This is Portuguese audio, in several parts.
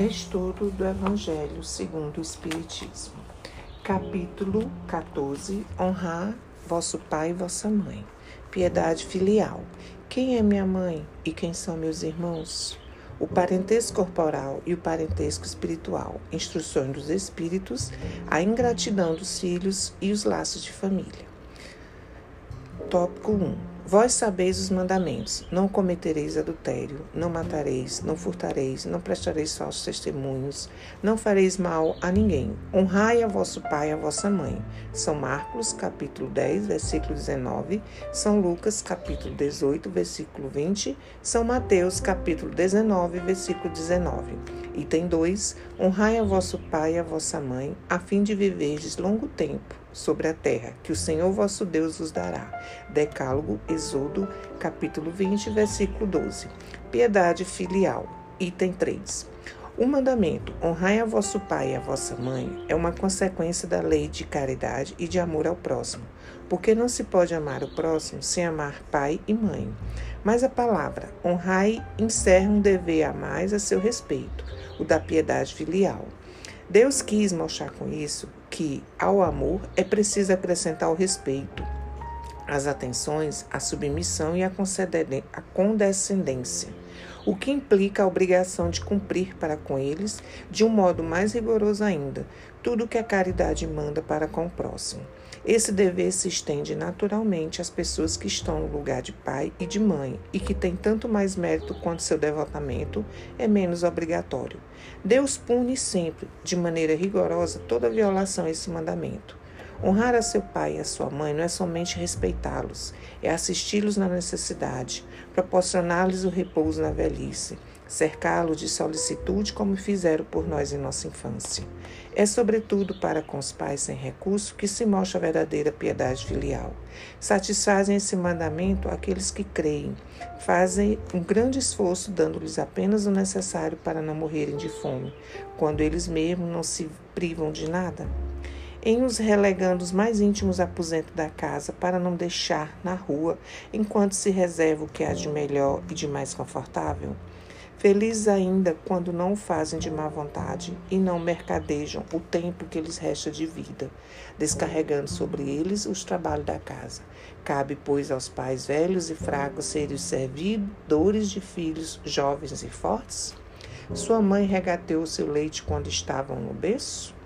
Estudo do Evangelho segundo o Espiritismo. Capítulo 14. Honrar vosso pai e vossa mãe. Piedade filial. Quem é minha mãe e quem são meus irmãos? O parentesco corporal e o parentesco espiritual. Instruções dos espíritos, a ingratidão dos filhos e os laços de família. Tópico 1. Vós sabeis os mandamentos: não cometereis adultério, não matareis, não furtareis, não prestareis falsos testemunhos, não fareis mal a ninguém. Honrai a vosso pai e a vossa mãe. São Marcos, capítulo 10, versículo 19, São Lucas, capítulo 18, versículo 20, São Mateus, capítulo 19, versículo 19. Item 2. Honrai a vosso pai e a vossa mãe, a fim de viverdes longo tempo sobre a terra, que o Senhor vosso Deus vos dará. Decálogo, Êxodo, capítulo 20, versículo 12. Piedade filial. Item 3. O mandamento, honrai a vosso pai e a vossa mãe, é uma consequência da lei de caridade e de amor ao próximo, porque não se pode amar o próximo sem amar pai e mãe. Mas a palavra honrai encerra um dever a mais a seu respeito, o da piedade filial. Deus quis mostrar com isso que, ao amor, é preciso acrescentar o respeito, as atenções, a submissão e a condescendência, o que implica a obrigação de cumprir para com eles, de um modo mais rigoroso ainda, tudo o que a caridade manda para com o próximo. Esse dever se estende naturalmente às pessoas que estão no lugar de pai e de mãe e que têm tanto mais mérito quanto seu devotamento é menos obrigatório. Deus pune sempre, de maneira rigorosa, toda violação a esse mandamento. Honrar a seu pai e a sua mãe não é somente respeitá-los, é assisti-los na necessidade, proporcionar-lhes o repouso na velhice, cercá-los de solicitude como fizeram por nós em nossa infância. É sobretudo para com os pais sem recurso que se mostra a verdadeira piedade filial. Satisfazem esse mandamento aqueles que creem, fazem um grande esforço dando-lhes apenas o necessário para não morrerem de fome, quando eles mesmos não se privam de nada em os relegando os mais íntimos aposentos da casa para não deixar na rua, enquanto se reserva o que há de melhor e de mais confortável? Felizes ainda quando não o fazem de má vontade e não mercadejam o tempo que lhes resta de vida, descarregando sobre eles os trabalhos da casa. Cabe, pois, aos pais velhos e fracos serem os servidores de filhos jovens e fortes? Sua mãe regateou seu leite quando estavam no berço?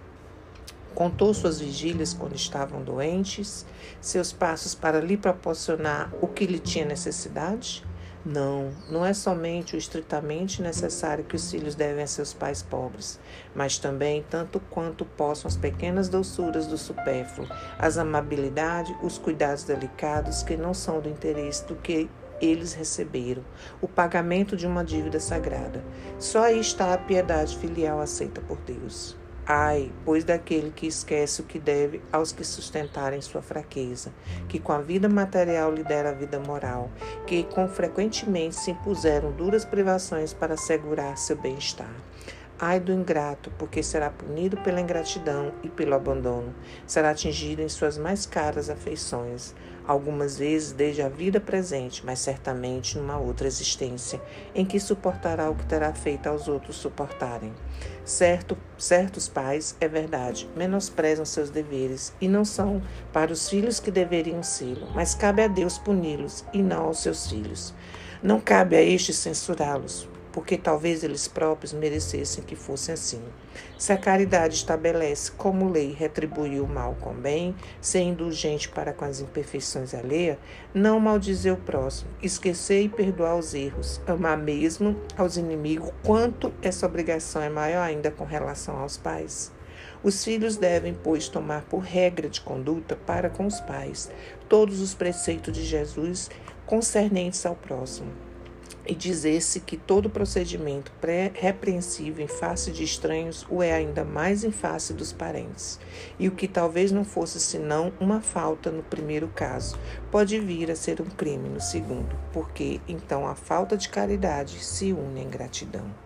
Contou suas vigílias quando estavam doentes, seus passos para lhe proporcionar o que lhe tinha necessidade? Não, não é somente o estritamente necessário que os filhos devem a seus pais pobres, mas também, tanto quanto possam, as pequenas doçuras do supérfluo, as amabilidade, os cuidados delicados que não são do interesse do que eles receberam, o pagamento de uma dívida sagrada. Só aí está a piedade filial aceita por Deus. Ai, pois daquele que esquece o que deve aos que sustentarem sua fraqueza, que com a vida material lidera a vida moral, que com frequentemente se impuseram duras privações para assegurar seu bem-estar. Ai do ingrato, porque será punido pela ingratidão e pelo abandono, será atingido em suas mais caras afeições algumas vezes desde a vida presente, mas certamente numa outra existência, em que suportará o que terá feito aos outros suportarem. Certo, certos pais, é verdade, menosprezam seus deveres e não são para os filhos que deveriam ser, mas cabe a Deus puni-los e não aos seus filhos. Não cabe a estes censurá-los, porque talvez eles próprios merecessem que fosse assim. Se a caridade estabelece como lei retribuir o mal com bem, ser indulgente para com as imperfeições alheias, não maldizer o próximo, esquecer e perdoar os erros, amar mesmo aos inimigos, quanto essa obrigação é maior ainda com relação aos pais. Os filhos devem, pois, tomar por regra de conduta para com os pais todos os preceitos de Jesus concernentes ao próximo e dizer-se que todo procedimento repreensível em face de estranhos o é ainda mais em face dos parentes, e o que talvez não fosse senão uma falta no primeiro caso, pode vir a ser um crime no segundo, porque então a falta de caridade se une à ingratidão.